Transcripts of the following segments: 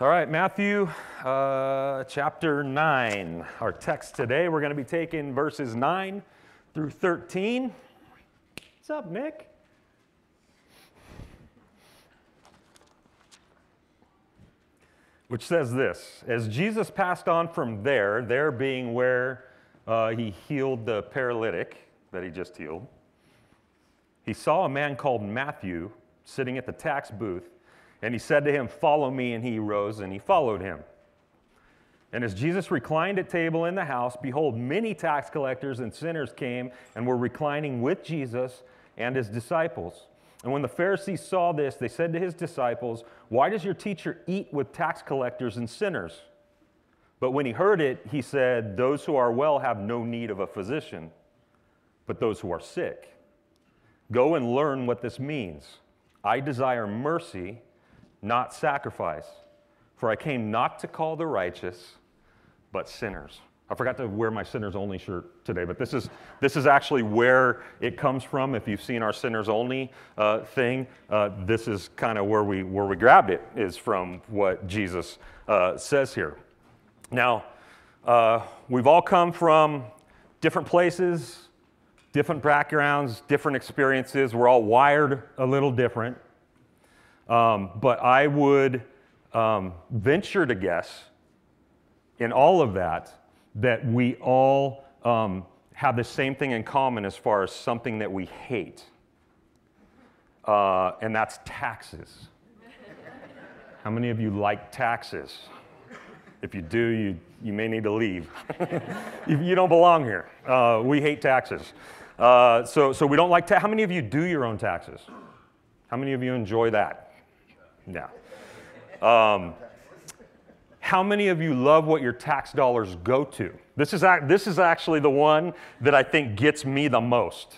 All right, Matthew uh, chapter 9. Our text today, we're going to be taking verses 9 through 13. What's up, Nick? Which says this As Jesus passed on from there, there being where uh, he healed the paralytic that he just healed, he saw a man called Matthew sitting at the tax booth, and he said to him, Follow me. And he rose and he followed him. And as Jesus reclined at table in the house, behold, many tax collectors and sinners came and were reclining with Jesus and his disciples. And when the Pharisees saw this, they said to his disciples, Why does your teacher eat with tax collectors and sinners? But when he heard it, he said, Those who are well have no need of a physician, but those who are sick. Go and learn what this means. I desire mercy, not sacrifice, for I came not to call the righteous, but sinners. I forgot to wear my sinners only shirt today, but this is, this is actually where it comes from. If you've seen our sinners only uh, thing, uh, this is kind of where we, where we grabbed it, is from what Jesus uh, says here. Now, uh, we've all come from different places, different backgrounds, different experiences. We're all wired a little different. Um, but I would um, venture to guess in all of that that we all um, have the same thing in common as far as something that we hate, uh, and that's taxes. How many of you like taxes? If you do, you, you may need to leave. you, don't belong here. Uh, we hate taxes. Uh, so, so we don't like How many of you do your own taxes? How many of you enjoy that? Yeah. Um, how many of you love what your tax dollars go to? This is, this is actually the one that I think gets me the most.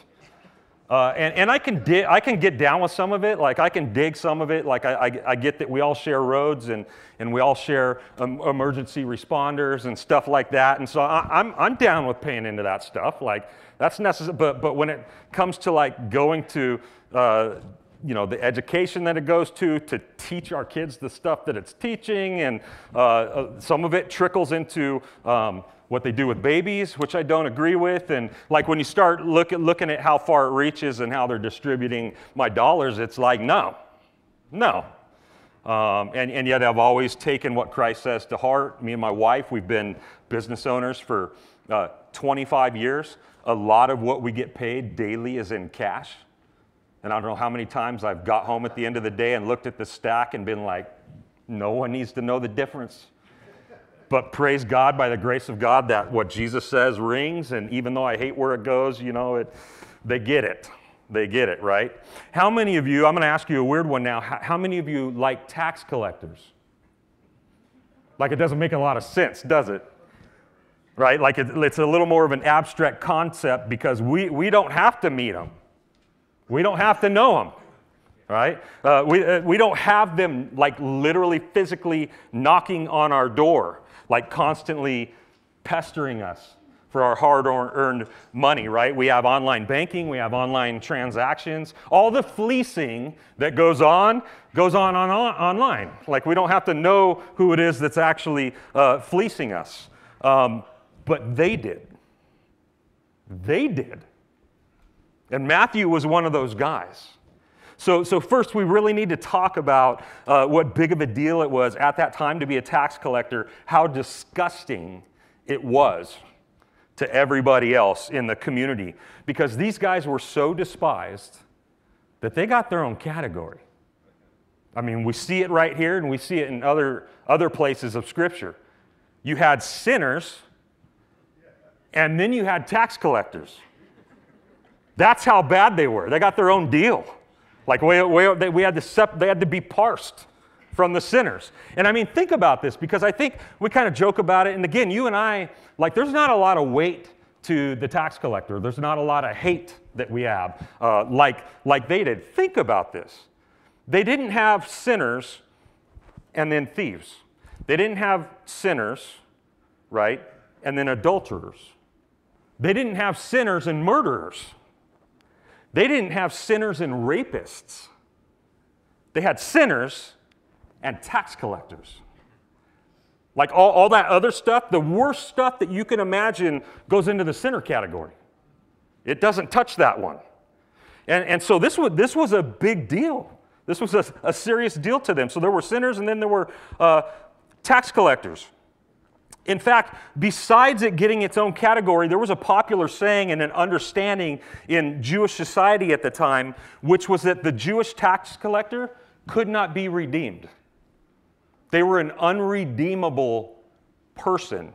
Uh, and, and I, can I can get down with some of it. Like, I can dig some of it. Like, I, I, I get that we all share roads and, and we all share um, emergency responders and stuff like that. And so I, am I'm, I'm down with paying into that stuff. Like, that's necessary. But, but when it comes to like going to, uh, you know, the education that it goes to to teach our kids the stuff that it's teaching, and uh, uh, some of it trickles into um, what they do with babies, which I don't agree with. And like when you start look at, looking at how far it reaches and how they're distributing my dollars, it's like, no, no. Um, and, and yet I've always taken what Christ says to heart. Me and my wife, we've been business owners for uh, 25 years. A lot of what we get paid daily is in cash. And I don't know how many times I've got home at the end of the day and looked at the stack and been like, no one needs to know the difference. But praise God, by the grace of God, that what Jesus says rings. And even though I hate where it goes, you know, it, they get it. They get it, right? How many of you, I'm going to ask you a weird one now, how, how many of you like tax collectors? Like it doesn't make a lot of sense, does it? Right? Like it, it's a little more of an abstract concept because we, we don't have to meet them. We don't have to know them, right? Uh, we, uh, we don't have them like literally physically knocking on our door, like constantly pestering us for our hard earned money, right? We have online banking, we have online transactions. All the fleecing that goes on goes on, on, on online. Like we don't have to know who it is that's actually uh, fleecing us. Um, but they did. They did. And Matthew was one of those guys. So, so first, we really need to talk about uh, what big of a deal it was at that time to be a tax collector, how disgusting it was to everybody else in the community. Because these guys were so despised that they got their own category. I mean, we see it right here and we see it in other, other places of Scripture. You had sinners, and then you had tax collectors. That's how bad they were. They got their own deal. Like we, we, we had to sep- they had to be parsed from the sinners. And I mean, think about this because I think we kind of joke about it. And again, you and I, like, there's not a lot of weight to the tax collector. There's not a lot of hate that we have uh, like, like they did. Think about this. They didn't have sinners and then thieves. They didn't have sinners, right, and then adulterers. They didn't have sinners and murderers. They didn't have sinners and rapists, they had sinners and tax collectors. Like all, all that other stuff, the worst stuff that you can imagine goes into the sinner category. It doesn't touch that one. And, and so this was, this was a big deal. This was a, a serious deal to them. So there were sinners and then there were uh, tax collectors. In fact, besides it getting its own category, there was a popular saying and an understanding in Jewish society at the time, which was that the Jewish tax collector could not be redeemed. They were an unredeemable person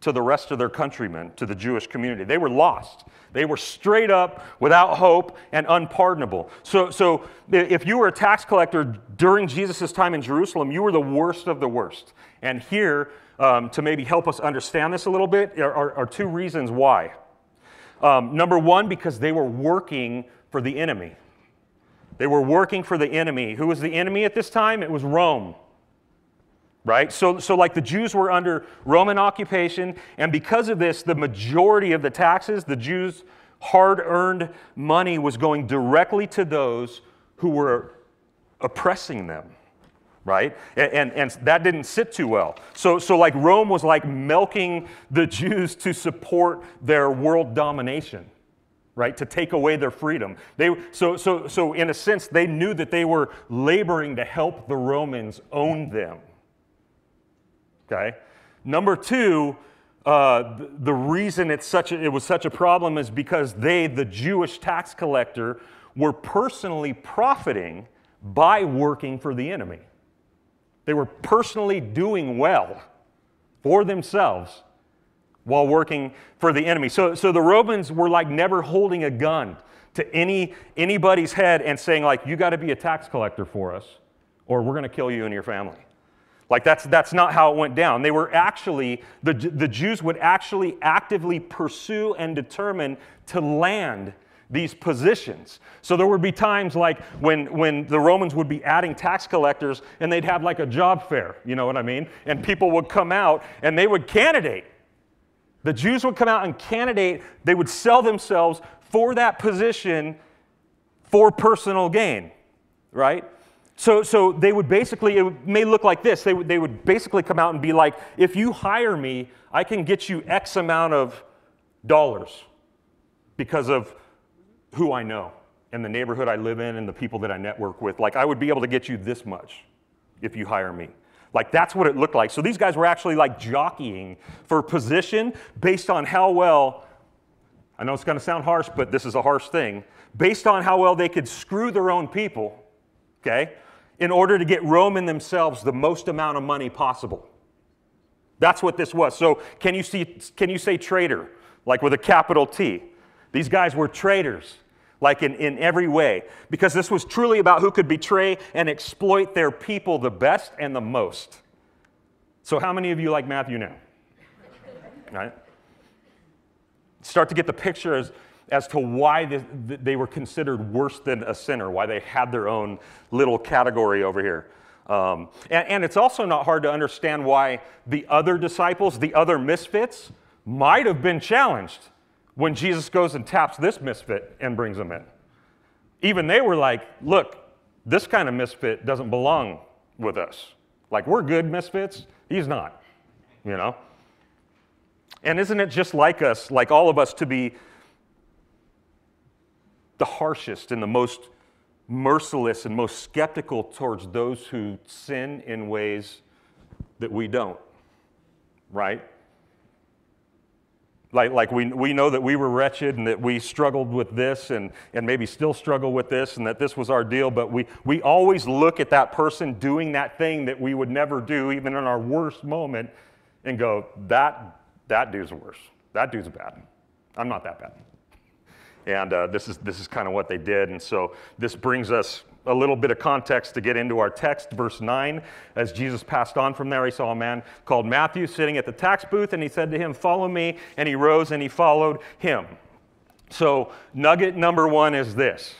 to the rest of their countrymen, to the Jewish community. They were lost. They were straight up without hope and unpardonable. So, so if you were a tax collector during Jesus' time in Jerusalem, you were the worst of the worst. And here, um, to maybe help us understand this a little bit, are, are, are two reasons why. Um, number one, because they were working for the enemy. They were working for the enemy. Who was the enemy at this time? It was Rome right? So, so, like the Jews were under Roman occupation, and because of this, the majority of the taxes, the Jews' hard earned money was going directly to those who were oppressing them, right? And, and, and, that didn't sit too well. So, so, like, Rome was like milking the Jews to support their world domination. Right, to take away their freedom. They, so, so, so, in a sense, they knew that they were laboring to help the Romans own them okay? Number two, uh, the, the reason it's such a, it was such a problem is because they, the Jewish tax collector, were personally profiting by working for the enemy. They were personally doing well for themselves while working for the enemy. So, so the Romans were like never holding a gun to any, anybody's head and saying, like, you got to be a tax collector for us, or we're going to kill you and your family. Like, that's, that's not how it went down. They were actually, the, the Jews would actually actively pursue and determine to land these positions. So there would be times like when, when the Romans would be adding tax collectors and they'd have like a job fair, you know what I mean? And people would come out and they would candidate. The Jews would come out and candidate, they would sell themselves for that position for personal gain, right? So, so they would basically, it may look like this. They would, they would basically come out and be like, if you hire me, I can get you X amount of dollars because of who I know and the neighborhood I live in and the people that I network with. Like, I would be able to get you this much if you hire me. Like, that's what it looked like. So these guys were actually like jockeying for position based on how well, I know it's going to sound harsh, but this is a harsh thing, based on how well they could screw their own people okay, in order to get Rome and themselves the most amount of money possible. That's what this was. So can you see can you say traitor like with a capital T? These guys were traitors like in, in every way because this was truly about who could betray and exploit their people the best and the most. So how many of you like Matthew now? right? Start to get the picture as as to why they were considered worse than a sinner, why they had their own little category over here. Um, and, and it's also not hard to understand why the other disciples, the other misfits, might have been challenged when Jesus goes and taps this misfit and brings him in. Even they were like, look, this kind of misfit doesn't belong with us. Like, we're good misfits, he's not, you know? And isn't it just like us, like all of us, to be the harshest and the most merciless and most skeptical towards those who sin in ways that we don't, right? Like, like we, we know that we were wretched and that we struggled with this and, and maybe still struggle with this and that this was our deal, but we, we always look at that person doing that thing that we would never do, even in our worst moment, and go, that, that dude's worse. That dude's bad. I'm not that bad. And uh, this is, this is kind of what they did. And so this brings us a little bit of context to get into our text, verse 9. As Jesus passed on from there, he saw a man called Matthew sitting at the tax booth, and he said to him, Follow me. And he rose and he followed him. So, nugget number one is this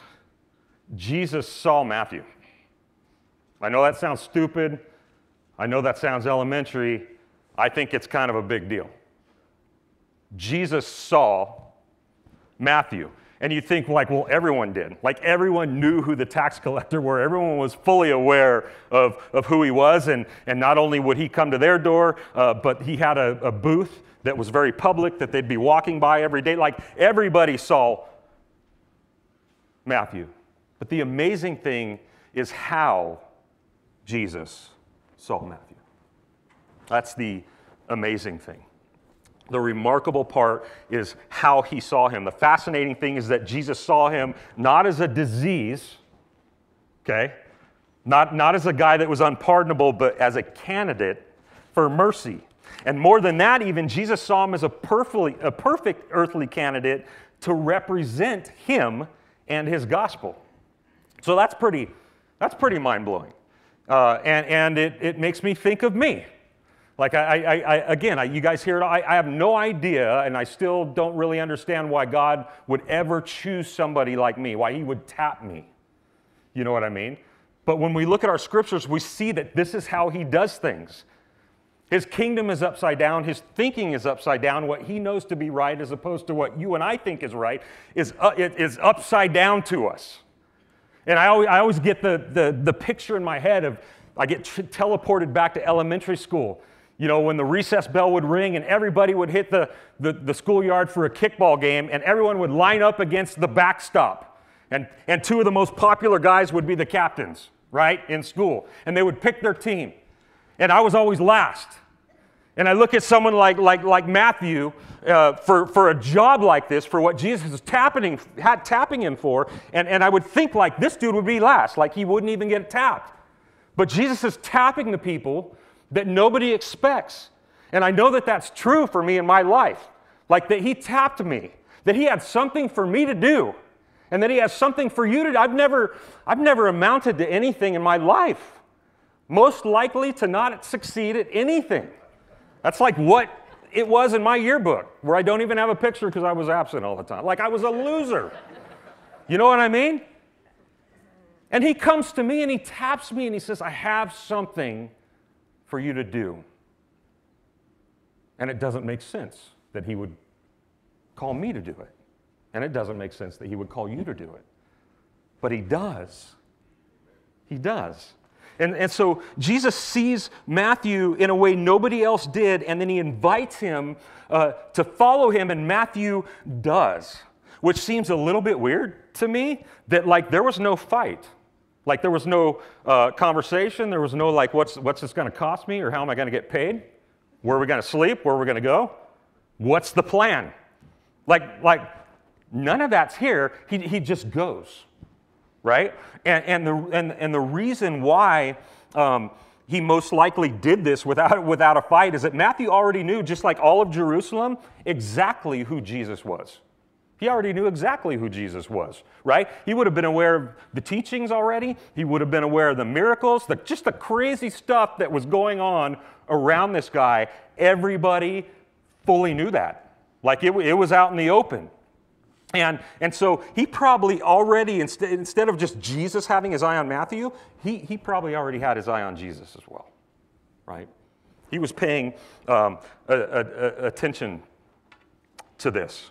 Jesus saw Matthew. I know that sounds stupid. I know that sounds elementary. I think it's kind of a big deal. Jesus saw Matthew. And you think, like, well, everyone did. Like, everyone knew who the tax collector were. Everyone was fully aware of, of who he was. And, and not only would he come to their door, uh, but he had a, a booth that was very public that they'd be walking by every day. Like, everybody saw Matthew. But the amazing thing is how Jesus saw Matthew. That's the amazing thing. The remarkable part is how he saw him. The fascinating thing is that Jesus saw him not as a disease, okay? Not, not as a guy that was unpardonable, but as a candidate for mercy. And more than that, even, Jesus saw him as a, perfectly, a perfect earthly candidate to represent him and his gospel. So that's pretty, that's pretty mind blowing. Uh, and and it, it makes me think of me. Like, I, I, I again, I, you guys hear it, I, I have no idea, and I still don't really understand why God would ever choose somebody like me, why He would tap me. You know what I mean? But when we look at our scriptures, we see that this is how He does things. His kingdom is upside down. His thinking is upside down. What he knows to be right, as opposed to what you and I think is right, is, uh, is upside down to us. And I always, I always get the, the, the picture in my head of I get t- teleported back to elementary school. You know, when the recess bell would ring and everybody would hit the, the, the schoolyard for a kickball game and everyone would line up against the backstop. And, and two of the most popular guys would be the captains, right, in school. And they would pick their team. And I was always last. And I look at someone like, like, like Matthew uh, for, for a job like this, for what Jesus is tapping, had, tapping him for, and, and I would think like this dude would be last, like he wouldn't even get tapped. But Jesus is tapping the people that nobody expects. And I know that that's true for me in my life. Like that he tapped me, that he had something for me to do, and that he has something for you to do. I've never, I've never amounted to anything in my life. Most likely to not succeed at anything. That's like what it was in my yearbook, where I don't even have a picture because I was absent all the time. Like I was a loser. You know what I mean? And he comes to me and he taps me and he says, I have something for you to do. And it doesn't make sense that he would call me to do it. And it doesn't make sense that he would call you to do it. But he does. He does. And, and so Jesus sees Matthew in a way nobody else did, and then he invites him uh, to follow him, and Matthew does, which seems a little bit weird to me that, like, there was no fight. Like, there was no uh, conversation. There was no, like, what's, what's this going to cost me, or how am I going to get paid? Where are we going to sleep? Where are we going to go? What's the plan? Like, like, none of that's here. He, he just goes right? And, and, the, and, and the reason why um, he most likely did this without, without a fight is that Matthew already knew, just like all of Jerusalem, exactly who Jesus was. He already knew exactly who Jesus was, right? He would have been aware of the teachings already. He would have been aware of the miracles, the, just the crazy stuff that was going on around this guy. Everybody fully knew that. Like it, it was out in the open. And, and so he probably already, instead, instead of just Jesus having his eye on Matthew, he, he probably already had his eye on Jesus as well, right? He was paying um, a, a, a attention to this.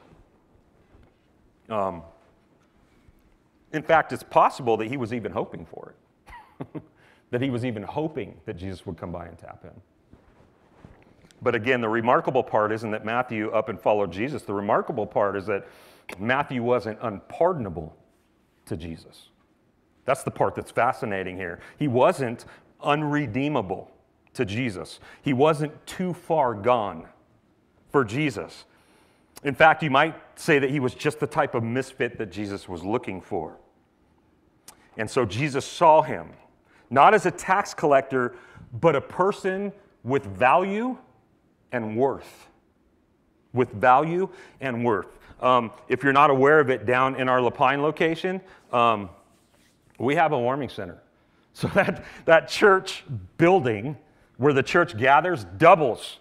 Um, in fact, it's possible that he was even hoping for it, that he was even hoping that Jesus would come by and tap him. But again, the remarkable part isn't that Matthew up and followed Jesus. The remarkable part is that Matthew wasn't unpardonable to Jesus. That's the part that's fascinating here. He wasn't unredeemable to Jesus, he wasn't too far gone for Jesus. In fact, you might say that he was just the type of misfit that Jesus was looking for. And so Jesus saw him, not as a tax collector, but a person with value and worth. With value and worth. Um, if you're not aware of it, down in our La Pine location, um, we have a warming center. So that, that church building where the church gathers doubles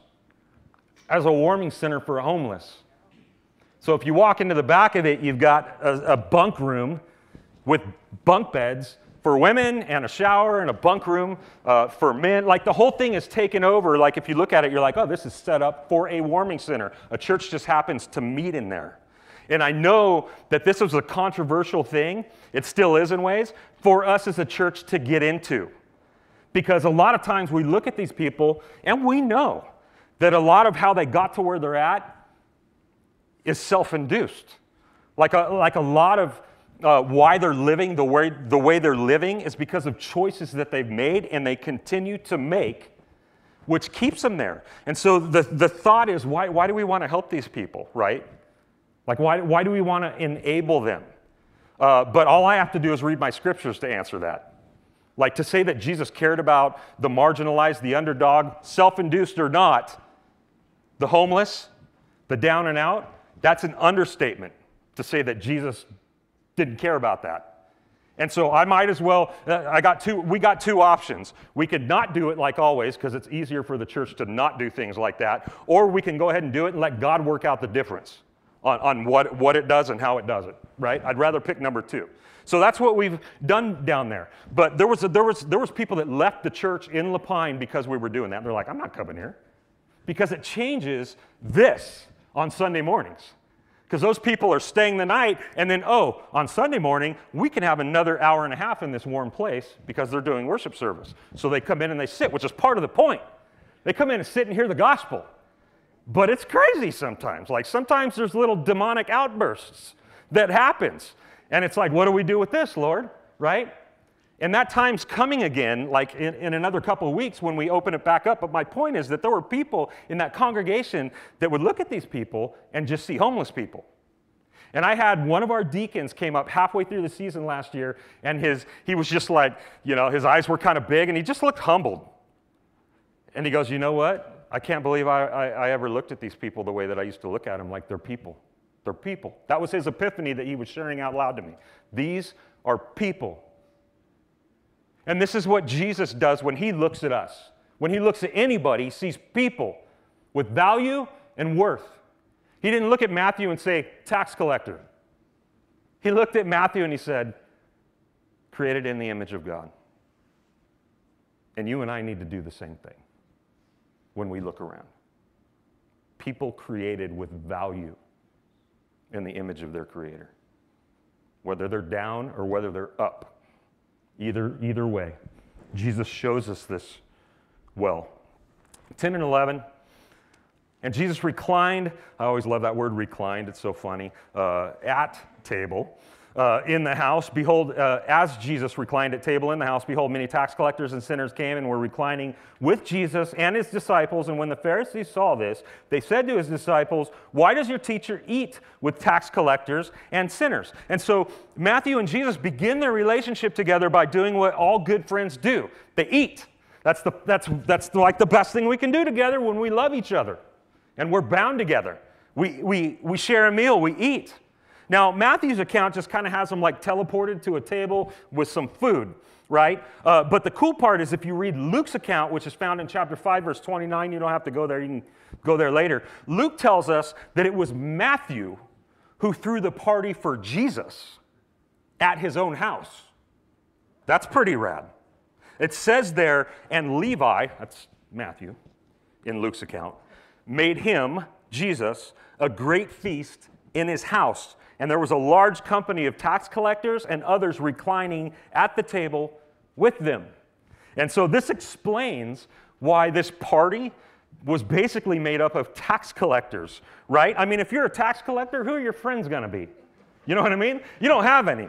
as a warming center for homeless. So if you walk into the back of it, you've got a, a bunk room with bunk beds for women and a shower and a bunk room uh, for men. Like the whole thing is taken over. Like if you look at it, you're like, oh, this is set up for a warming center. A church just happens to meet in there. And I know that this was a controversial thing, it still is in ways, for us as a church to get into. Because a lot of times we look at these people and we know that a lot of how they got to where they're at is self induced. Like a, like a lot of uh, why they're living the way, the way they're living is because of choices that they've made and they continue to make, which keeps them there. And so the, the thought is why, why do we want to help these people, right? Like, why, why do we want to enable them? Uh, but all I have to do is read my scriptures to answer that. Like to say that Jesus cared about the marginalized, the underdog, self induced or not, the homeless, the down and out, that's an understatement to say that Jesus didn't care about that. And so I might as well, uh, I got two, we got two options. We could not do it like always because it's easier for the church to not do things like that, or we can go ahead and do it and let God work out the difference on, on what, what it does and how it does it, right? I'd rather pick number two. So that's what we've done down there. But there was, a, there, was, there was people that left the church in La Pine because we were doing that. They're like, I'm not coming here. Because it changes this on Sunday mornings because those people are staying the night, and then, oh, on Sunday morning, we can have another hour and a half in this warm place because they're doing worship service. So they come in and they sit, which is part of the point. They come in and sit and hear the gospel. But it's crazy sometimes. Like sometimes there's little demonic outbursts that happens. And it's like, what do we do with this, Lord? Right? And that time's coming again, like in, in, another couple of weeks when we open it back up. But my point is that there were people in that congregation that would look at these people and just see homeless people. And I had one of our deacons came up halfway through the season last year, and his, he was just like, you know, his eyes were kind of big, and he just looked humbled. And he goes, You know what? I can't believe I, I, I ever looked at these people the way that I used to look at them, like they're people. They're people. That was his epiphany that he was sharing out loud to me. These are people. And this is what Jesus does when he looks at us. When he looks at anybody, he sees people with value and worth. He didn't look at Matthew and say, tax collector. He looked at Matthew and he said, created in the image of God. And you and I need to do the same thing when we look around. People created with value in the image of their Creator, whether they're down or whether they're up. Either, either way, Jesus shows us this well. 10 and 11. And Jesus reclined, I always love that word reclined, it's so funny, uh, at table uh, in the house. Behold, uh, as Jesus reclined at table in the house, behold, many tax collectors and sinners came and were reclining with Jesus and his disciples. And when the Pharisees saw this, they said to his disciples, Why does your teacher eat with tax collectors and sinners? And so Matthew and Jesus begin their relationship together by doing what all good friends do they eat. That's, the, that's, that's like the best thing we can do together when we love each other and we're bound together. We, we, we share a meal, we eat. Now, Matthew's account just kind of has them like teleported to a table with some food, right? Uh, but the cool part is if you read Luke's account, which is found in chapter 5, verse 29, you don't have to go there, you can go there later. Luke tells us that it was Matthew who threw the party for Jesus at his own house. That's pretty rad. It says there, and Levi, that's Matthew in Luke's account, made him, Jesus, a great feast in his house and there was a large company of tax collectors and others reclining at the table with them. And so this explains why this party was basically made up of tax collectors, right? I mean, if you're a tax collector, who are your friends going to be? You know what I mean? You don't have any.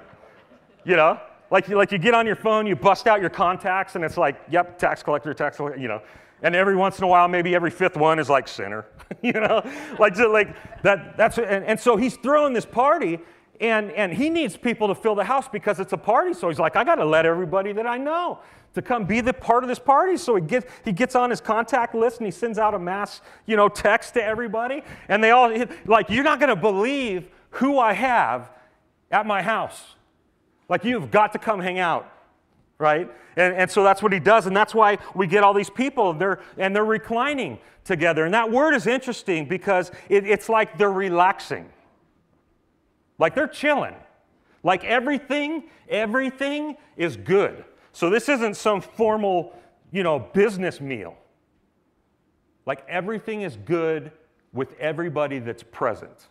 You know? Like, like you get on your phone, you bust out your contacts, and it's like, yep, tax collector, tax collector, you know. And every once in a while, maybe every fifth one is like sinner, you know, like, like that. That's and, and so he's throwing this party, and and he needs people to fill the house because it's a party. So he's like, I got to let everybody that I know to come be the part of this party. So he gets he gets on his contact list and he sends out a mass, you know, text to everybody, and they all like, you're not going to believe who I have at my house. Like you've got to come hang out right? And, and so that's what he does, and that's why we get all these people, they're, and they're reclining together. And that word is interesting because it, it's like they're relaxing, like they're chilling. Like everything, everything is good. So this isn't some formal, you know, business meal. Like everything is good with everybody that's present.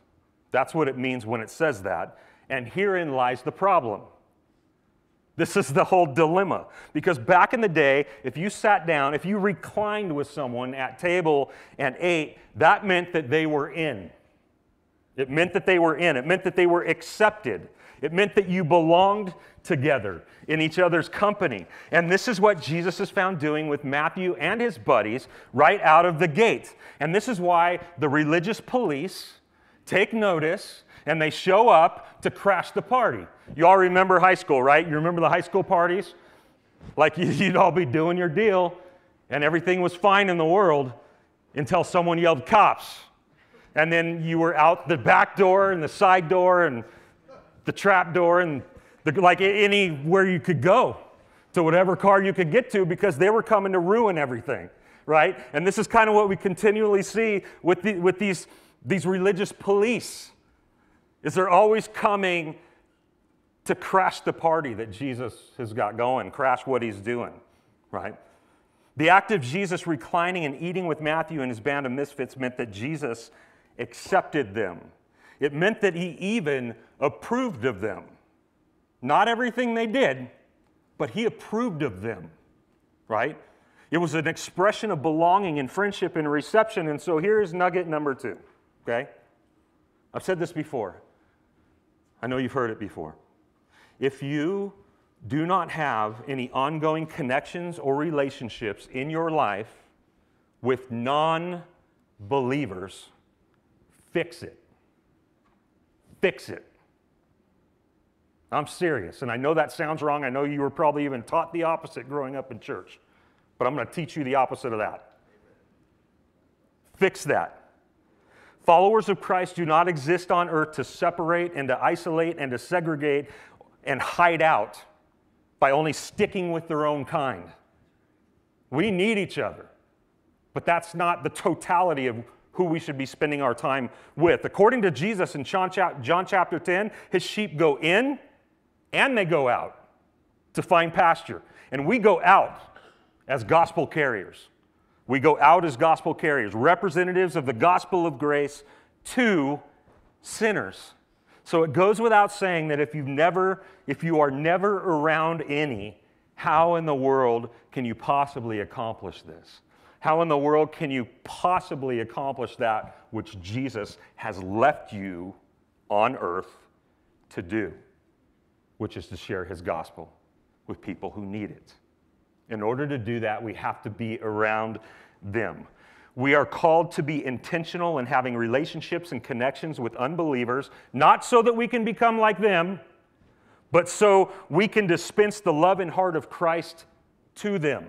That's what it means when it says that. And herein lies the problem. This is the whole dilemma. Because back in the day, if you sat down, if you reclined with someone at table and ate, that meant that they were in. It meant that they were in. It meant that they were accepted. It meant that you belonged together in each other's company. And this is what Jesus is found doing with Matthew and his buddies right out of the gate. And this is why the religious police take notice and they show up to crash the party. You all remember high school, right? You remember the high school parties? Like you'd all be doing your deal and everything was fine in the world until someone yelled cops. And then you were out the back door and the side door and the trap door and the, like anywhere you could go to whatever car you could get to because they were coming to ruin everything, right? And this is kind of what we continually see with, the, with these, these religious police is they're always coming to crash the party that Jesus has got going, crash what he's doing, right? The act of Jesus reclining and eating with Matthew and his band of misfits meant that Jesus accepted them. It meant that he even approved of them. Not everything they did, but he approved of them, right? It was an expression of belonging and friendship and reception. And so here's nugget number two, okay? I've said this before. I know you've heard it before. If you do not have any ongoing connections or relationships in your life with non believers, fix it. Fix it. I'm serious. And I know that sounds wrong. I know you were probably even taught the opposite growing up in church. But I'm going to teach you the opposite of that. Fix that. Followers of Christ do not exist on earth to separate and to isolate and to segregate and hide out by only sticking with their own kind. We need each other, but that's not the totality of who we should be spending our time with. According to Jesus in John, chapter 10, his sheep go in and they go out to find pasture. And we go out as gospel carriers. We go out as gospel carriers, representatives of the gospel of grace to sinners. So it goes without saying that if you've never, if you are never around any, how in the world can you possibly accomplish this? How in the world can you possibly accomplish that which Jesus has left you on earth to do? which is to share his gospel with people who need it. In order to do that, we have to be around them. We are called to be intentional in having relationships and connections with unbelievers, not so that we can become like them, but so we can dispense the love and heart of Christ to them.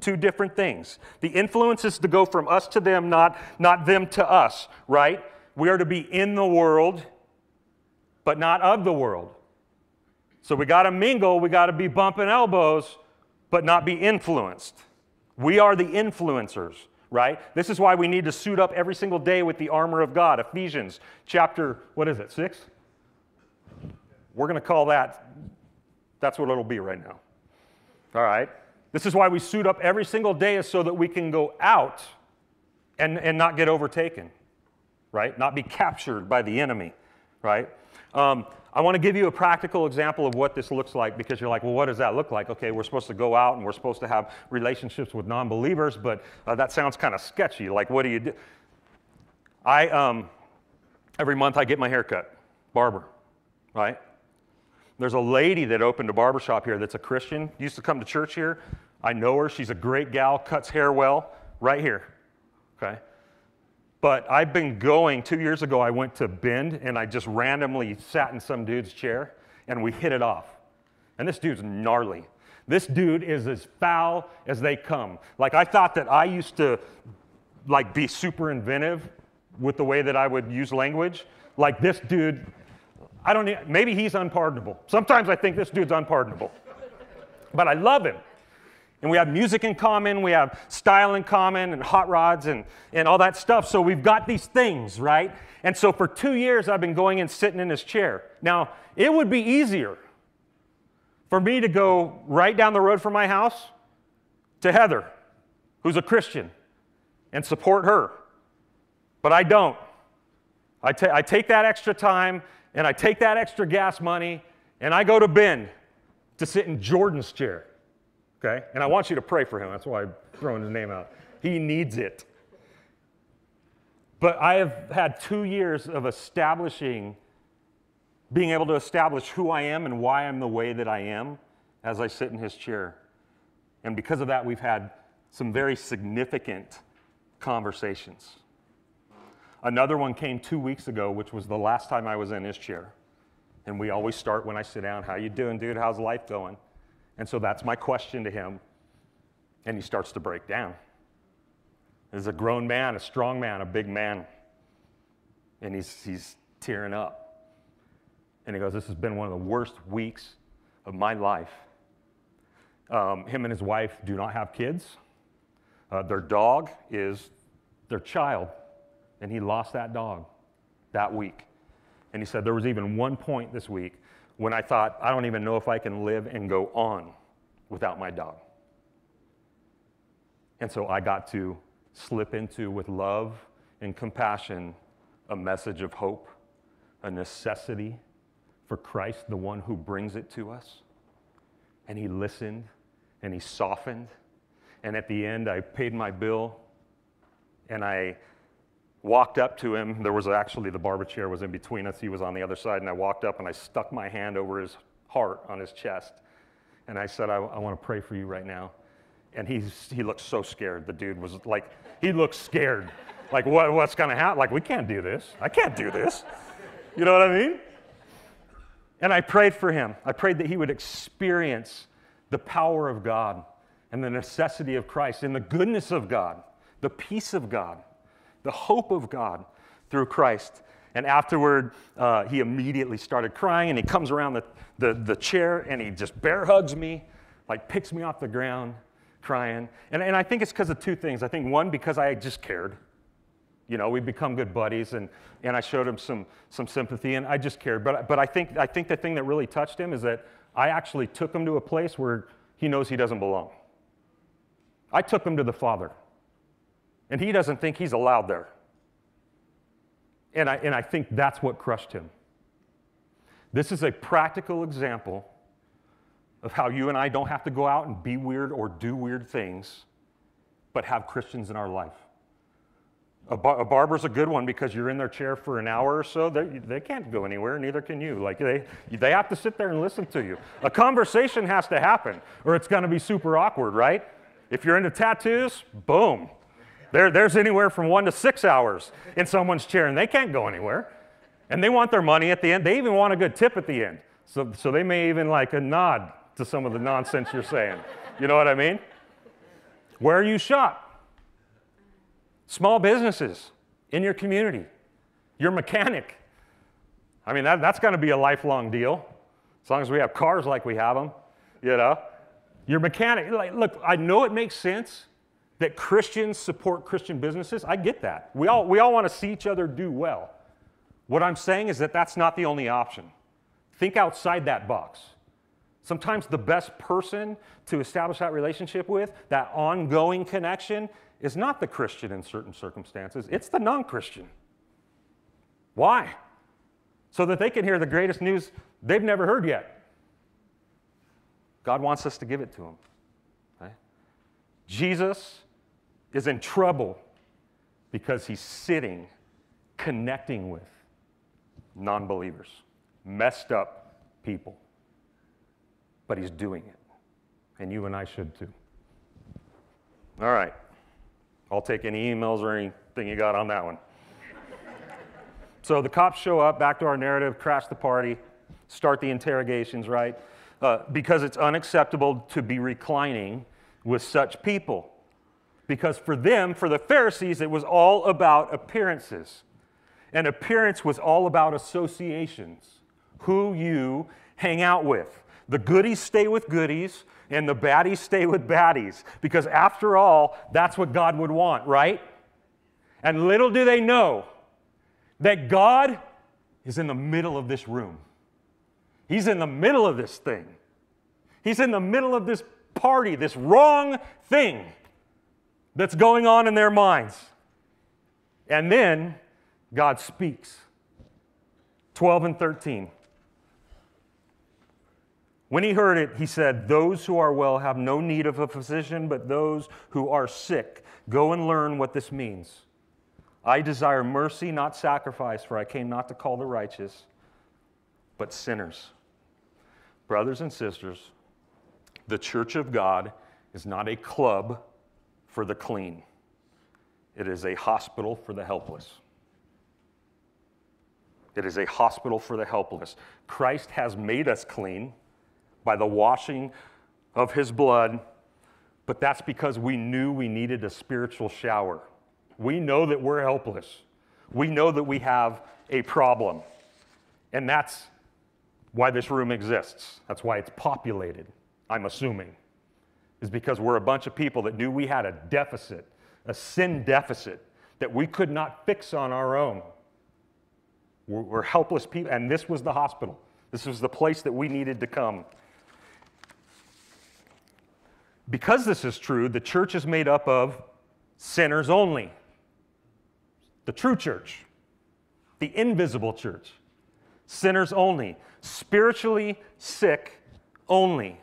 Two different things. The influence is to go from us to them, not, not them to us, right? We are to be in the world, but not of the world. So we got to mingle, we got to be bumping elbows, but not be influenced. We are the influencers, right? This is why we need to suit up every single day with the armor of God. Ephesians chapter, what is it, six? We're going to call that, that's what it'll be right now. All right? This is why we suit up every single day is so that we can go out and, and not get overtaken, right? Not be captured by the enemy, right? Um, I want to give you a practical example of what this looks like because you're like, well, what does that look like? Okay, we're supposed to go out and we're supposed to have relationships with non believers, but uh, that sounds kind of sketchy. Like, what do you do? I, um, every month I get my hair cut, barber, right? There's a lady that opened a barber shop here that's a Christian, used to come to church here. I know her. She's a great gal, cuts hair well, right here, okay? But I've been going, two years ago, I went to Bend and I just randomly sat in some dude's chair and we hit it off. And this dude's gnarly. This dude is as foul as they come. Like I thought that I used to like be super inventive with the way that I would use language. Like this dude, I don't maybe he's unpardonable. Sometimes I think this dude's unpardonable. But I love him and we have music in common, we have style in common, and hot rods and, and all that stuff. So we've got these things, right? And so for two years, I've been going and sitting in his chair. Now, it would be easier for me to go right down the road from my house to Heather, who's a Christian, and support her. But I don't. I, I take that extra time and I take that extra gas money and I go to Bend to sit in Jordan's chair. Okay? And I want you to pray for him. That's why I'm throwing his name out. He needs it. But I have had two years of establishing, being able to establish who I am and why I'm the way that I am as I sit in his chair. And because of that, we've had some very significant conversations. Another one came two weeks ago, which was the last time I was in his chair. And we always start when I sit down, how you doing, dude? How's life going? And so that's my question to him. And he starts to break down. He's a grown man, a strong man, a big man. And he's, he's tearing up. And he goes, This has been one of the worst weeks of my life. Um, him and his wife do not have kids. Uh, their dog is their child, and he lost that dog that week. And he said, There was even one point this week when I thought, I don't even know if I can live and go on without my dog. And so I got to slip into, with love and compassion, a message of hope, a necessity for Christ, the one who brings it to us. And he listened and he softened. And at the end, I paid my bill and I walked up to him. There was actually the barber chair was in between us. He was on the other side. And I walked up and I stuck my hand over his heart on his chest. And I said, I, I want to pray for you right now. And he's, he looked so scared. The dude was like, he looked scared. Like, what, what's to happen? Like, we can't do this. I can't do this. You know what I mean? And I prayed for him. I prayed that he would experience the power of God and the necessity of Christ and the goodness of God, the peace of God, the hope of God through Christ. And afterward, uh, he immediately started crying and he comes around the, the, the chair and he just bear hugs me, like picks me off the ground crying. And, and I think it's because of two things. I think one, because I just cared. You know, we've become good buddies, and, and I showed him some, some sympathy, and I just cared. But, but I, think, I think the thing that really touched him is that I actually took him to a place where he knows he doesn't belong. I took him to the Father, and he doesn't think he's allowed there. And I, and I think that's what crushed him. This is a practical example of how you and I don't have to go out and be weird or do weird things, but have Christians in our life. A, bar- a, barber's a good one because you're in their chair for an hour or so. They, they can't go anywhere, neither can you. Like they, they have to sit there and listen to you. A conversation has to happen, or it's going to be super awkward, right? If you're into tattoos, boom. There, there's anywhere from one to six hours in someone's chair, and they can't go anywhere. And they want their money at the end. They even want a good tip at the end. So, so they may even like a nod to some of the nonsense you're saying. You know what I mean? Where you shop, small businesses in your community, your mechanic. I mean, that, that's going to be a lifelong deal as long as we have cars like we have them, you know. Your mechanic, like, look, I know it makes sense that Christians support Christian businesses. I get that. We all, we all want to see each other do well. What I'm saying is that that's not the only option. Think outside that box. Sometimes the best person to establish that relationship with, that ongoing connection, is not the Christian in certain circumstances, it's the non Christian. Why? So that they can hear the greatest news they've never heard yet. God wants us to give it to them. Jesus is in trouble because he's sitting, connecting with non believers, messed up people but he's doing it. And you and I should too. All right. I'll take any emails or anything you got on that one. so the cops show up, back to our narrative, crash the party, start the interrogations, right? Uh, because it's unacceptable to be reclining with such people. Because for them, for the Pharisees, it was all about appearances. And appearance was all about associations, who you hang out with. The goodies stay with goodies, and the baddies stay with baddies. Because after all, that's what God would want, right? And little do they know that God is in the middle of this room. He's in the middle of this thing. He's in the middle of this party, this wrong thing that's going on in their minds. And then God speaks 12 and 13. When he heard it, he said, Those who are well have no need of a physician, but those who are sick. Go and learn what this means. I desire mercy, not sacrifice, for I came not to call the righteous, but sinners. Brothers and sisters, the church of God is not a club for the clean, it is a hospital for the helpless. It is a hospital for the helpless. Christ has made us clean by the washing of his blood, but that's because we knew we needed a spiritual shower. We know that we're helpless. We know that we have a problem. And that's why this room exists. That's why it's populated, I'm assuming, is because we're a bunch of people that knew we had a deficit, a sin deficit that we could not fix on our own. We're, we're helpless people, and this was the hospital. This was the place that we needed to come. Because this is true, the church is made up of sinners only. The true church, the invisible church, sinners only, spiritually sick only.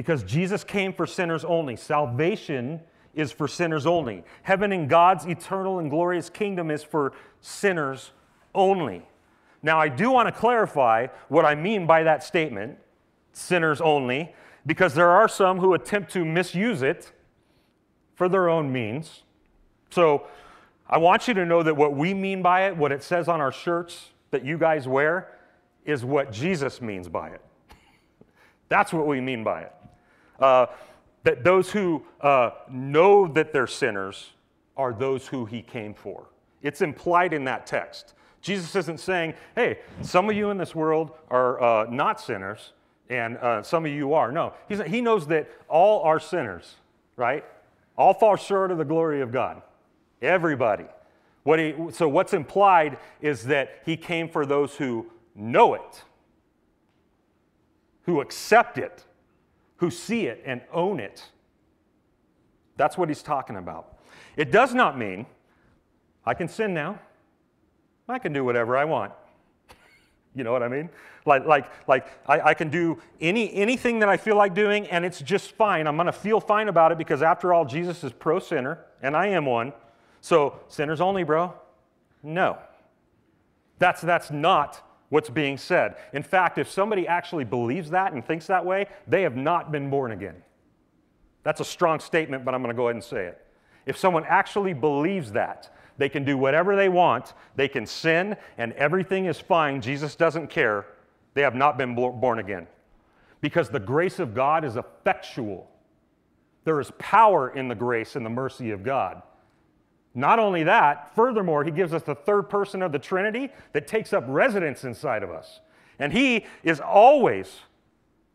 Because Jesus came for sinners only. Salvation is for sinners only. Heaven and God's eternal and glorious kingdom is for sinners only. Now, I do want to clarify what I mean by that statement, sinners only, because there are some who attempt to misuse it for their own means. So I want you to know that what we mean by it, what it says on our shirts that you guys wear, is what Jesus means by it. That's what we mean by it. Uh, that those who uh, know that they're sinners are those who he came for. It's implied in that text. Jesus isn't saying, hey, some of you in this world are uh, not sinners, and uh, some of you are. No, He's, he knows that all are sinners, right? All fall short of the glory of God. Everybody. What he, so, what's implied is that he came for those who know it, who accept it, who see it and own it. That's what he's talking about. It does not mean I can sin now. I can do whatever I want. You know what I mean? Like, like, like I, I, can do any, anything that I feel like doing, and it's just fine. I'm going to feel fine about it because, after all, Jesus is pro sinner, and I am one. So, sinners only, bro? No. That's, that's not what's being said. In fact, if somebody actually believes that and thinks that way, they have not been born again. That's a strong statement, but I'm going to go ahead and say it. If someone actually believes that, they can do whatever they want, they can sin, and everything is fine. Jesus doesn't care. They have not been born again. Because the grace of God is effectual. There is power in the grace and the mercy of God. Not only that, furthermore, he gives us the third person of the Trinity that takes up residence inside of us. And he is always,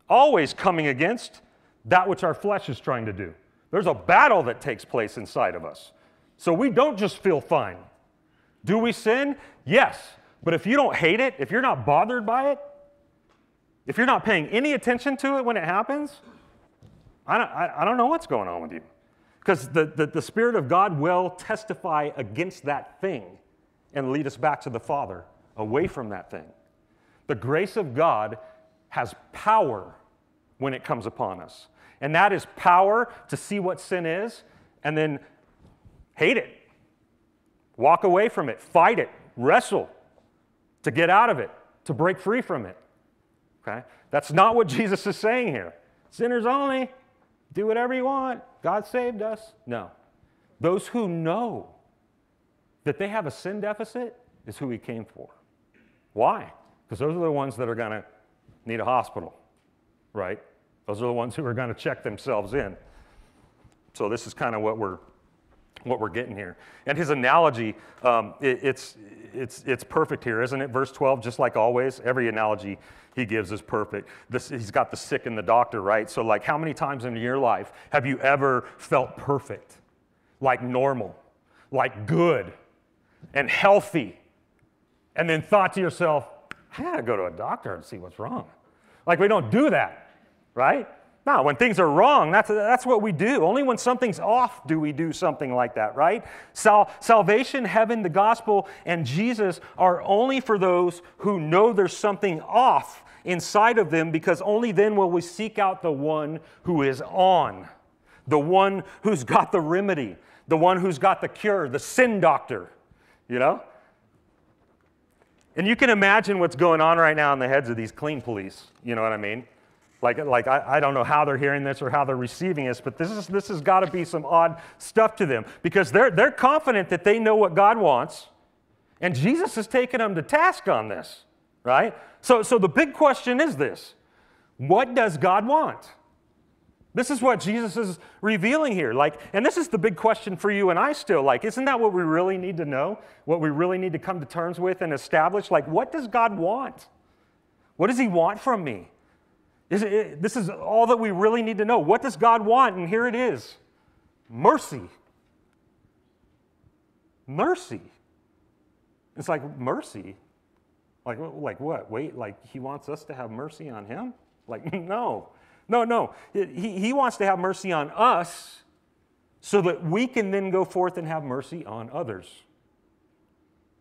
always coming against that which our flesh is trying to do. There's a battle that takes place inside of us. So we don't just feel fine. Do we sin? Yes. But if you don't hate it, if you're not bothered by it, if you're not paying any attention to it when it happens, I don't, I, I don't know what's going on with you. Because the, the, the Spirit of God will testify against that thing and lead us back to the Father, away from that thing. The grace of God has power when it comes upon us. And that is power to see what sin is and then Hate it. Walk away from it. Fight it. Wrestle to get out of it, to break free from it. Okay? That's not what Jesus is saying here. Sinners only. Do whatever you want. God saved us. No. Those who know that they have a sin deficit is who he came for. Why? Because those are the ones that are going to need a hospital, right? Those are the ones who are going to check themselves in. So this is kind of what we're what we're getting here. And his analogy, um, it, it's, it's, it's perfect here, isn't it? Verse 12, just like always, every analogy he gives is perfect. This, he's got the sick and the doctor, right? So, like, how many times in your life have you ever felt perfect, like normal, like good, and healthy, and then thought to yourself, I gotta go to a doctor and see what's wrong? Like, we don't do that, right? No, when things are wrong, that's, that's what we do. Only when something's off do we do something like that, right? Sal- salvation, heaven, the gospel, and Jesus are only for those who know there's something off inside of them because only then will we seek out the one who is on, the one who's got the remedy, the one who's got the cure, the sin doctor, you know? And you can imagine what's going on right now in the heads of these clean police, you know what I mean? Like, like I, I don't know how they're hearing this or how they're receiving this, but this, is, this has got to be some odd stuff to them because they're, they're confident that they know what God wants, and Jesus is taking them to task on this, right? So, so the big question is this What does God want? This is what Jesus is revealing here. Like, and this is the big question for you and I still. Like, isn't that what we really need to know? What we really need to come to terms with and establish? Like, what does God want? What does He want from me? This is all that we really need to know. What does God want? And here it is mercy. Mercy. It's like mercy. Like, like what? Wait, like he wants us to have mercy on him? Like, no. No, no. He, he wants to have mercy on us so that we can then go forth and have mercy on others.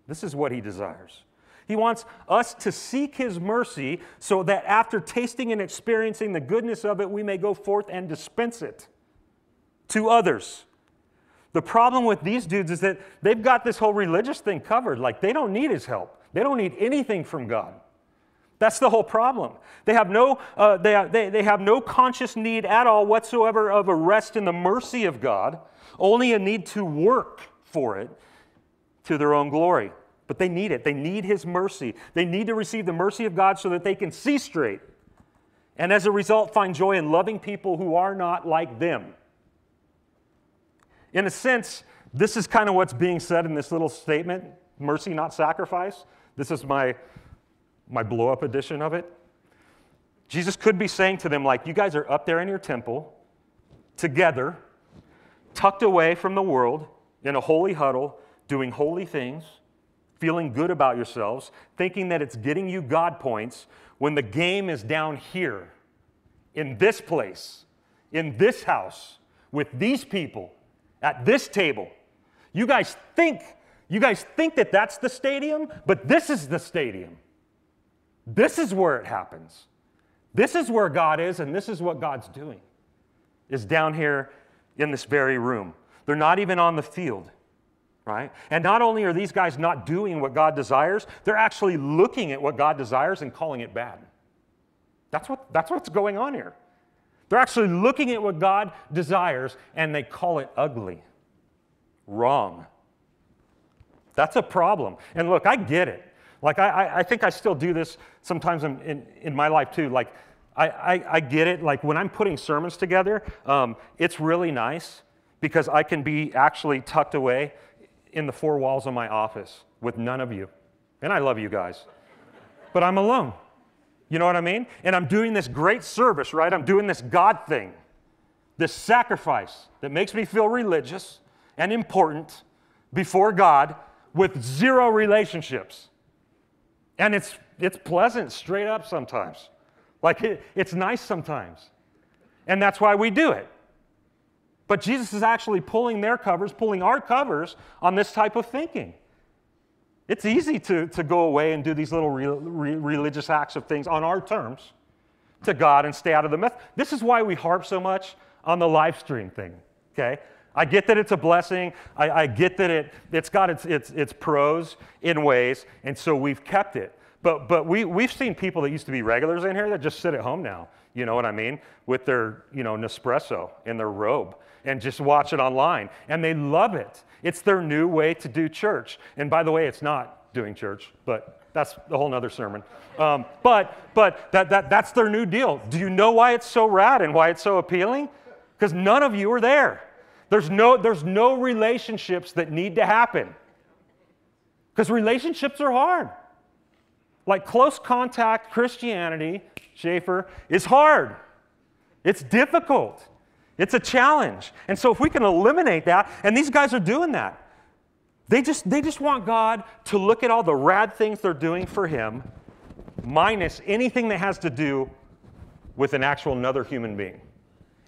This is what he desires. He wants us to seek His mercy so that after tasting and experiencing the goodness of it, we may go forth and dispense it to others. The problem with these dudes is that they've got this whole religious thing covered. Like they don't need His help, they don't need anything from God. That's the whole problem. They have no, uh, they, they, they have no conscious need at all whatsoever of a rest in the mercy of God, only a need to work for it to their own glory. But they need it. They need His mercy. They need to receive the mercy of God so that they can see straight. And as a result, find joy in loving people who are not like them. In a sense, this is kind of what's being said in this little statement mercy, not sacrifice. This is my, my blow up edition of it. Jesus could be saying to them, like, you guys are up there in your temple together, tucked away from the world, in a holy huddle, doing holy things feeling good about yourselves, thinking that it's getting you God points when the game is down here, in this place, in this house, with these people, at this table. You guys think, you guys think that that's the stadium, but this is the stadium. This is where it happens. This is where God is, and this is what God's doing, is down here in this very room. They're not even on the field right? And not only are these guys not doing what God desires, they're actually looking at what God desires and calling it bad. That's, what, that's what's going on here. They're actually looking at what God desires and they call it ugly, wrong. That's a problem. And look, I get it. Like, I, I think I still do this sometimes in, in, in my life too. Like, I, I, I, get it. Like, when I'm putting sermons together, um, it's really nice because I can be actually tucked away in the four walls of my office with none of you. And I love you guys. But I'm alone. You know what I mean? And I'm doing this great service, right? I'm doing this God thing, this sacrifice that makes me feel religious and important before God with zero relationships. And it's, it's pleasant straight up sometimes. Like it, it's nice sometimes. And that's why we do it. But Jesus is actually pulling their covers, pulling our covers on this type of thinking. It's easy to, to go away and do these little re, re, religious acts of things on our terms to God and stay out of the mess. This is why we harp so much on the live stream thing, okay? I get that it's a blessing. I, I get that it, it's got its, its, its pros in ways, and so we've kept it. But, but we, we've seen people that used to be regulars in here that just sit at home now, you know what I mean? With their, you know, Nespresso in their robe and just watch it online. And they love it. It's their new way to do church. And by the way, it's not doing church, but that's a whole nother sermon. Um, but but that, that, that's their new deal. Do you know why it's so rad and why it's so appealing? Because none of you are there. There's no, there's no relationships that need to happen. Because relationships are hard. Like close contact Christianity, Schaefer, is hard. It's difficult. It's a challenge. And so if we can eliminate that, and these guys are doing that. They just, they just want God to look at all the rad things they're doing for Him, minus anything that has to do with an actual another human being.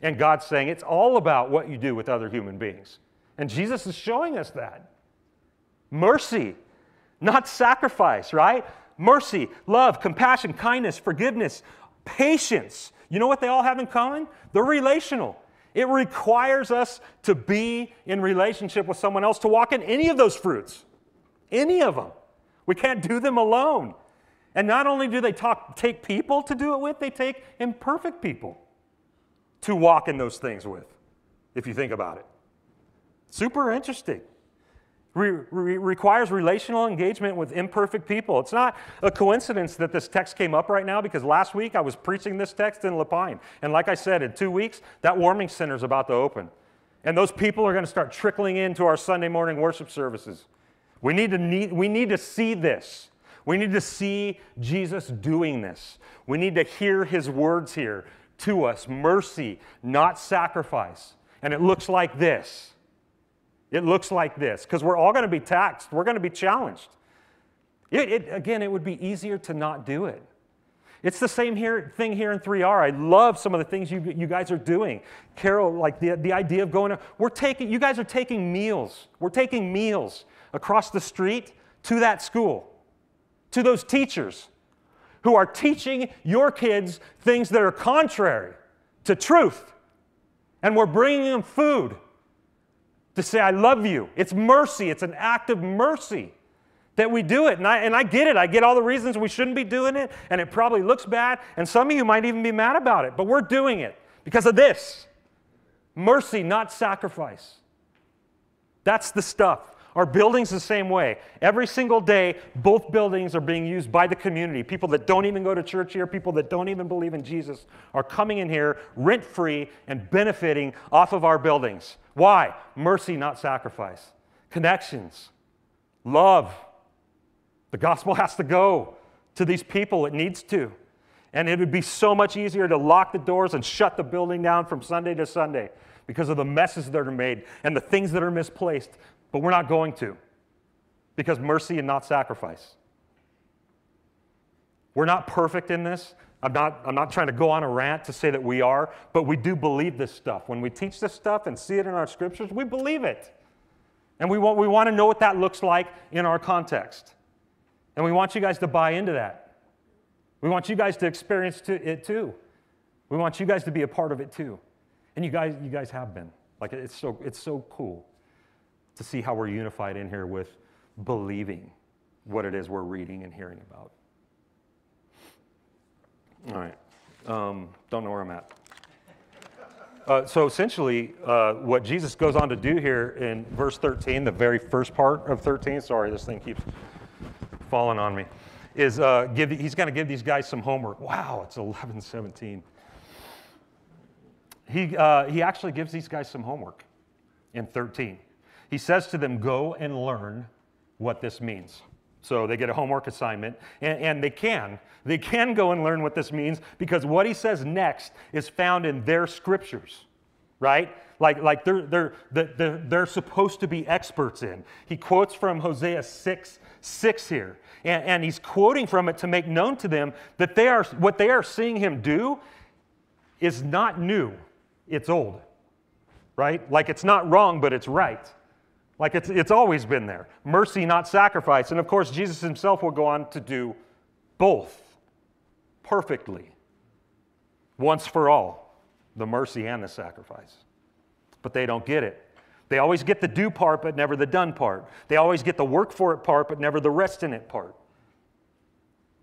And God's saying it's all about what you do with other human beings. And Jesus is showing us that. Mercy, not sacrifice, right? Mercy, love, compassion, kindness, forgiveness, patience. You know what they all have in common? They're relational. It requires us to be in relationship with someone else to walk in any of those fruits. Any of them. We can't do them alone. And not only do they talk, take people to do it with, they take imperfect people to walk in those things with, if you think about it. Super interesting. Re- re- requires relational engagement with imperfect people. It's not a coincidence that this text came up right now because last week I was preaching this text in La Pine. And like I said, in two weeks, that warming center is about to open. And those people are going to start trickling into our Sunday morning worship services. We need to, need, we need to see this. We need to see Jesus doing this. We need to hear his words here to us mercy, not sacrifice. And it looks like this. It looks like this because we're all going to be taxed, we're going to be challenged. It, it, again, it would be easier to not do it. It's the same here, thing here in 3R. I love some of the things you, you guys are doing. Carol, like the, the idea of going, we're taking, you guys are taking meals. We're taking meals across the street to that school, to those teachers who are teaching your kids things that are contrary to truth. And we're bringing them food to say, I love you. It's mercy, it's an act of mercy that we do it. And I, and I get it. I get all the reasons we shouldn't be doing it, and it probably looks bad, and some of you might even be mad about it, but we're doing it because of this mercy, not sacrifice. That's the stuff. Our building's the same way. Every single day, both buildings are being used by the community. People that don't even go to church here, people that don't even believe in Jesus, are coming in here rent free and benefiting off of our buildings. Why? Mercy, not sacrifice. Connections, love. The gospel has to go to these people, it needs to. And it would be so much easier to lock the doors and shut the building down from Sunday to Sunday because of the messes that are made and the things that are misplaced but we're not going to because mercy and not sacrifice. We're not perfect in this. I'm not, I'm not trying to go on a rant to say that we are, but we do believe this stuff. When we teach this stuff and see it in our scriptures, we believe it. And we want, we want to know what that looks like in our context. And we want you guys to buy into that. We want you guys to experience it too. We want you guys to be a part of it too. And you guys, you guys have been. Like it's so, it's so cool to see how we're unified in here with believing what it is we're reading and hearing about. All right. Um, don't know where I'm at. Uh, so essentially, uh, what Jesus goes on to do here in verse 13, the very first part of 13, sorry, this thing keeps falling on me, is uh, give, he's going to give these guys some homework. Wow, it's 11 17. He, uh, he actually gives these guys some homework in 13 he says to them, Go and learn what this means. So they get a homework assignment, and, and, they can. They can go and learn what this means because what he says next is found in their scriptures, right? Like, like they're, they're, they're, they're supposed to be experts in. He quotes from Hosea 6 6 here, and, and he's quoting from it to make known to them that they are, what they are seeing him do is not new, it's old, right? Like it's not wrong, but it's right. Like it's, it's always been there. Mercy, not sacrifice. And of course, Jesus himself will go on to do both perfectly, once for all the mercy and the sacrifice. But they don't get it. They always get the do part, but never the done part. They always get the work for it part, but never the rest in it part.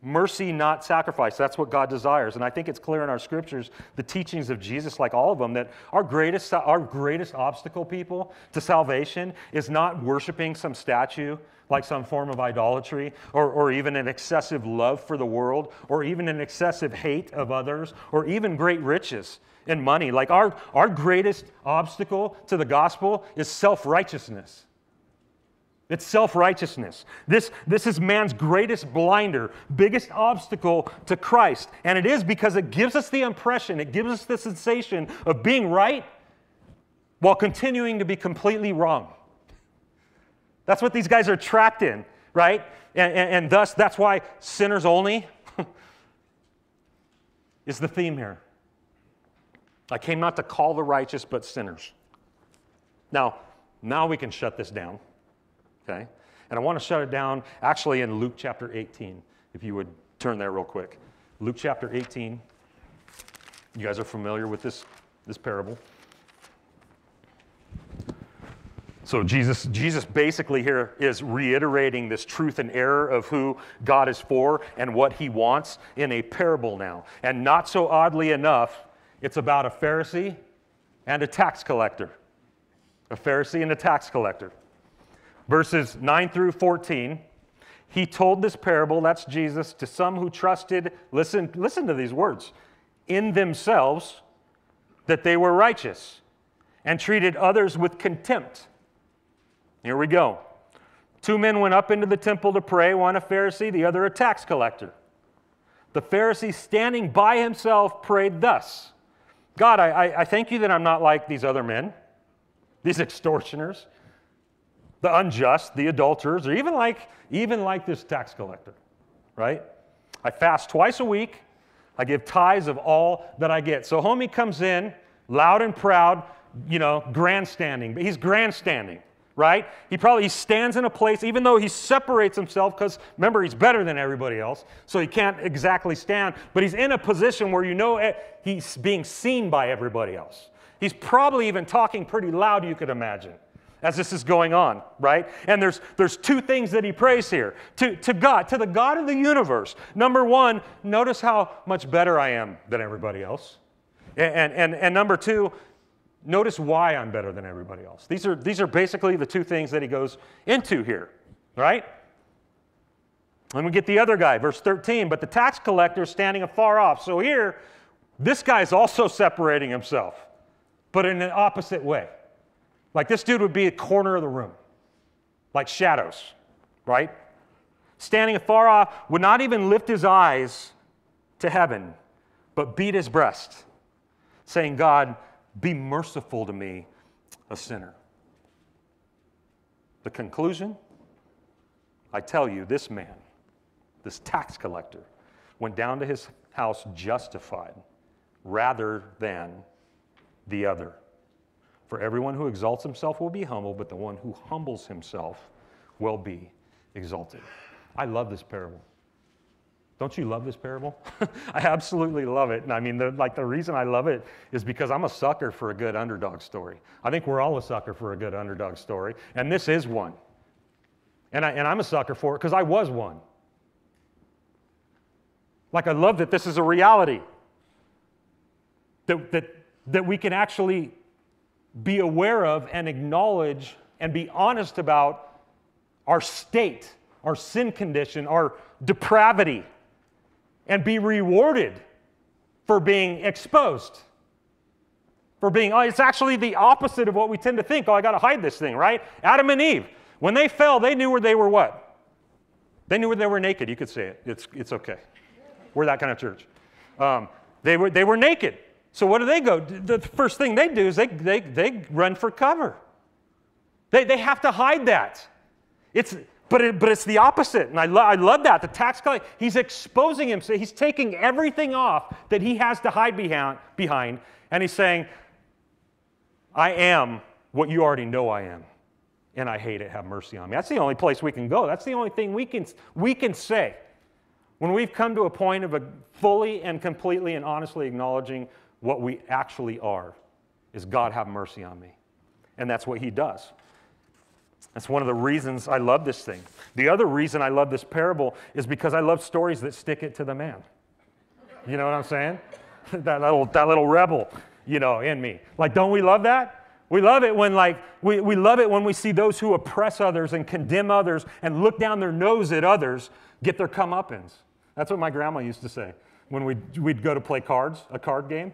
Mercy, not sacrifice. That's what God desires. And I think it's clear in our scriptures, the teachings of Jesus, like all of them, that our greatest, our greatest obstacle, people, to salvation is not worshiping some statue, like some form of idolatry, or, or even an excessive love for the world, or even an excessive hate of others, or even great riches and money. Like our, our greatest obstacle to the gospel is self righteousness. It's self righteousness. This, this is man's greatest blinder, biggest obstacle to Christ. And it is because it gives us the impression, it gives us the sensation of being right while continuing to be completely wrong. That's what these guys are trapped in, right? And, and, and thus, that's why sinners only is the theme here. I came not to call the righteous, but sinners. Now, now we can shut this down, okay? And I want to shut it down actually in Luke chapter 18, if you would turn there real quick. Luke chapter 18. You guys are familiar with this, this parable. So Jesus, Jesus basically here is reiterating this truth and error of who God is for and what he wants in a parable now. And not so oddly enough, it's about a Pharisee and a tax collector. A Pharisee and a tax collector. Verses 9 through 14, he told this parable, that's Jesus, to some who trusted, listen, listen to these words, in themselves that they were righteous and treated others with contempt. Here we go. Two men went up into the temple to pray, one a Pharisee, the other a tax collector. The Pharisee, standing by himself, prayed thus God, I, I, thank you that I'm not like these other men, these extortioners, the unjust, the adulterers, or even like, even like this tax collector, right? I fast twice a week. I give tithes of all that I get. So homie comes in, loud and proud, you know, grandstanding. But he's grandstanding right? He probably he stands in a place, even though he separates himself, because remember, he's better than everybody else, so he can't exactly stand, but he's in a position where you know eh, he's being seen by everybody else. He's probably even talking pretty loud, you could imagine, as this is going on, right? And there's, there's two things that he prays here to, to God, to the God of the universe. Number one, notice how much better I am than everybody else. And, and, and number two, Notice why I'm better than everybody else. These are, these are basically the two things that he goes into here, right? Then we get the other guy, verse 13. But the tax collector is standing afar off. So here, this guy's also separating himself, but in an opposite way. Like this dude would be a corner of the room, like shadows, right? Standing afar off, would not even lift his eyes to heaven, but beat his breast, saying, God, be merciful to me, a sinner. The conclusion I tell you, this man, this tax collector, went down to his house justified rather than the other. For everyone who exalts himself will be humble, but the one who humbles himself will be exalted. I love this parable. Don't you love this parable? I absolutely love it. And I mean, the, like the reason I love it is because I'm a sucker for a good underdog story. I think we're all a sucker for a good underdog story, and this is one. And, I, and I'm a sucker for it because I was one. Like, I love that this is a reality. That, that, that we can actually be aware of and acknowledge and be honest about our state, our sin condition, our depravity and be rewarded for being exposed. For being, oh, it's actually the opposite of what we tend to think. Oh, I got to hide this thing, right? Adam and Eve, when they fell, they knew where they were what? They knew where they were naked. You could say it. It's, it's okay. We're that kind of church. Um, they, were, they were naked. So what do they go? The first thing they do is they, they, they run for cover. They, they have to hide that. It's, but, it, but it's the opposite, and I, lo- I love that. The tax collector, he's exposing him. So he's taking everything off that he has to hide behind, behind, and he's saying, I am what you already know I am, and I hate it. Have mercy on me. That's the only place we can go. That's the only thing we can, we can say. When we've come to a point of a fully and completely and honestly acknowledging what we actually are, is God have mercy on me. And that's what he does. That's one of the reasons I love this thing. The other reason I love this parable is because I love stories that stick it to the man. You know what I'm saying? that little that little rebel, you know, in me. Like, don't we love that? We love it when like we, we love it when we see those who oppress others and condemn others and look down their nose at others get their comeuppance. That's what my grandma used to say when we'd, we'd go to play cards, a card game.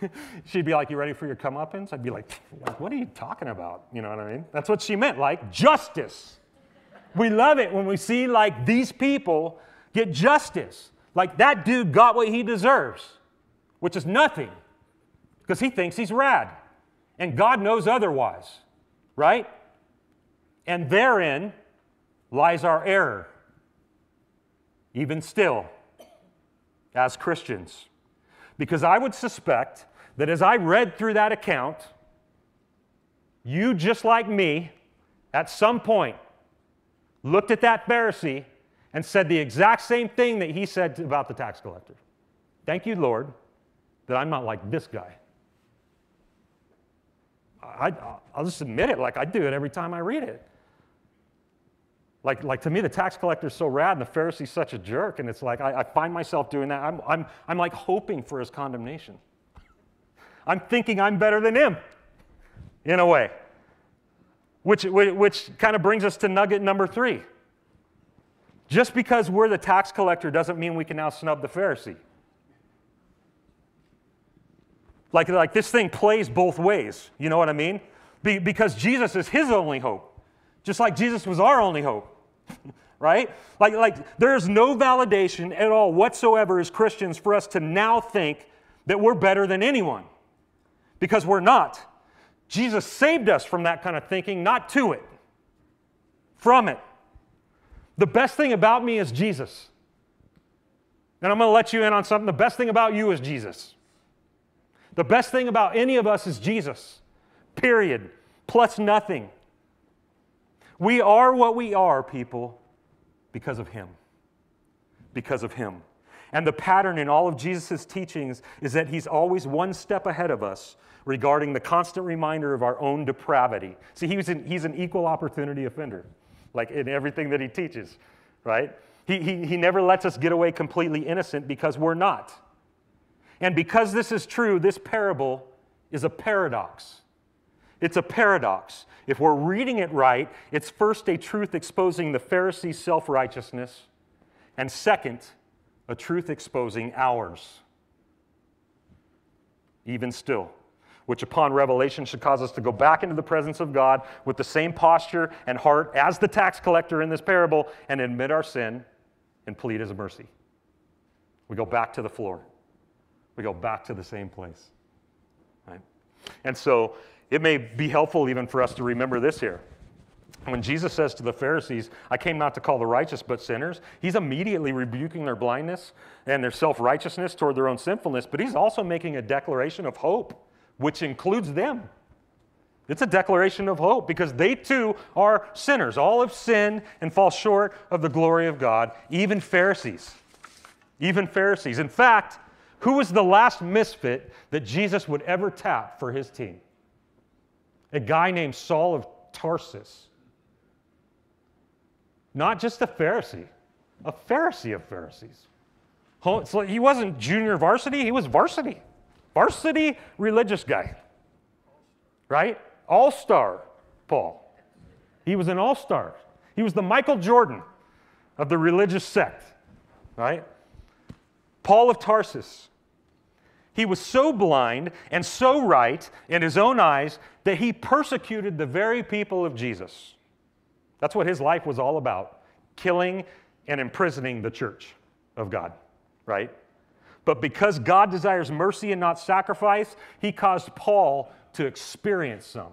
She'd be like, You ready for your comeuppance? I'd be like, What are you talking about? You know what I mean? That's what she meant, like justice. We love it when we see like these people get justice. Like that dude got what he deserves, which is nothing because he thinks he's rad. And God knows otherwise, right? And therein lies our error. Even still, as Christians. Because I would suspect that as I read through that account, you, just like me, at some point looked at that Pharisee and said the exact same thing that he said about the tax collector. Thank you, Lord, that I'm not like this guy. I, will just admit it, like I do it every time I read it. Like, like to me, the tax collector is so rad and the Pharisee's such a jerk, and it's like I, I find myself doing that. I'm, I'm, I'm like hoping for his condemnation. I'm thinking I'm better than him, in a way. Which, which kind of brings us to nugget number three. Just because we're the tax collector doesn't mean we can now snub the Pharisee. Like, like this thing plays both ways. You know what I mean? Be, because Jesus is his only hope, just like Jesus was our only hope. right? Like, like there's no validation at all whatsoever as Christians for us to now think that we're better than anyone because we're not. Jesus saved us from that kind of thinking, not to it, from it. The best thing about me is Jesus. And I'm going to let you in on something. The best thing about you is Jesus. The best thing about any of us is Jesus, period, plus nothing. We are what we are, people, because of Him. Because of Him. And the pattern in all of Jesus' teachings is that He's always one step ahead of us regarding the constant reminder of our own depravity. See, he's an, he's an equal opportunity offender, like in everything that he teaches, right? He, he, he never lets us get away completely innocent because we're not. And because this is true, this parable is a paradox. It's a paradox. If we're reading it right, it's first a truth exposing the Pharisees' self righteousness, and second, a truth exposing ours. Even still, which upon revelation should cause us to go back into the presence of God with the same posture and heart as the tax collector in this parable and admit our sin and plead his mercy. We go back to the floor. We go back to the same place. Right? And so it may be helpful even for us to remember this here. When Jesus says to the Pharisees, I came not to call the righteous but sinners, he's immediately rebuking their blindness and their self righteousness toward their own sinfulness, but he's also making a declaration of hope which includes them. It's a declaration of hope because they too are sinners. All have sinned and fall short of the glory of God, even Pharisees. Even Pharisees. In fact, who was the last misfit that Jesus would ever tap for his team? A guy named Saul of Tarsus. Not just a Pharisee, a Pharisee of Pharisees. he wasn't junior varsity, he was varsity varsity religious guy, right? All star Paul. He was an all star. He was the Michael Jordan of the religious sect, right? Paul of Tarsus. He was so blind and so right in his own eyes that he persecuted the very people of Jesus. That's what his life was all about killing and imprisoning the church of God, right? But because God desires mercy and not sacrifice, he caused Paul to experience some.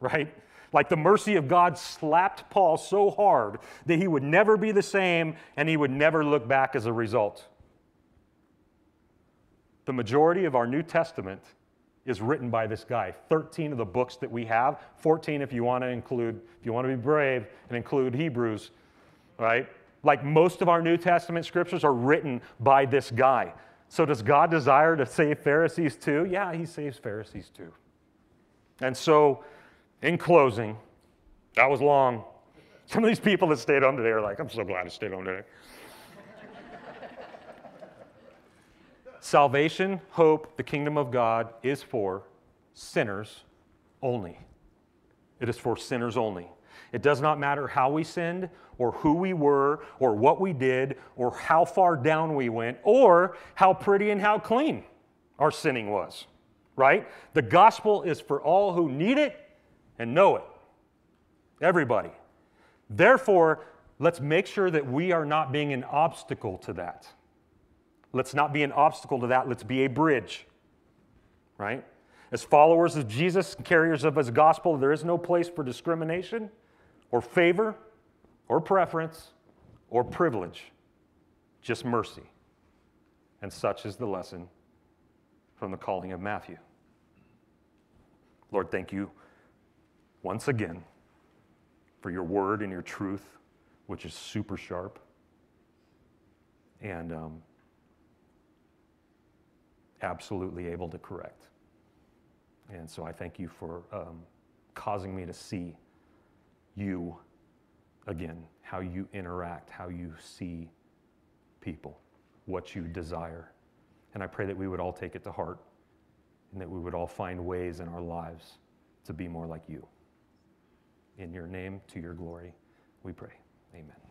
Right? Like the mercy of God slapped Paul so hard that he would never be the same and he would never look back as a result. The majority of our New Testament is written by this guy. 13 of the books that we have, 14 if you want to include, if you want to be brave and include Hebrews, right? like most of our New Testament scriptures, are written by this guy. So, does God desire to save Pharisees too? Yeah, he saves Pharisees too. And so, in closing, that was long. Some of these people that stayed home today are like, I'm so glad I stayed home today. Salvation, hope, the kingdom of God is for sinners only. It is for sinners only. It does not matter how we sinned, or who we were, or what we did, or how far down we went, or how pretty and how clean our sinning was, right? The gospel is for all who need it and know it. Everybody. Therefore, let's make sure that we are not being an obstacle to that. Let's not be an obstacle to that. Let's be a bridge, right? As followers of Jesus, carriers of his gospel, there is no place for discrimination or favor or preference or privilege, just mercy. And such is the lesson from the calling of Matthew. Lord, thank you once again for your word and your truth, which is super sharp. And um, absolutely able to correct. And so I thank you for um, causing me to see you again, how you interact, how you see people, what you desire. And I pray that we would all take it to heart and that we would all find ways in our lives to be more like you. In your name, to your glory, we pray. Amen.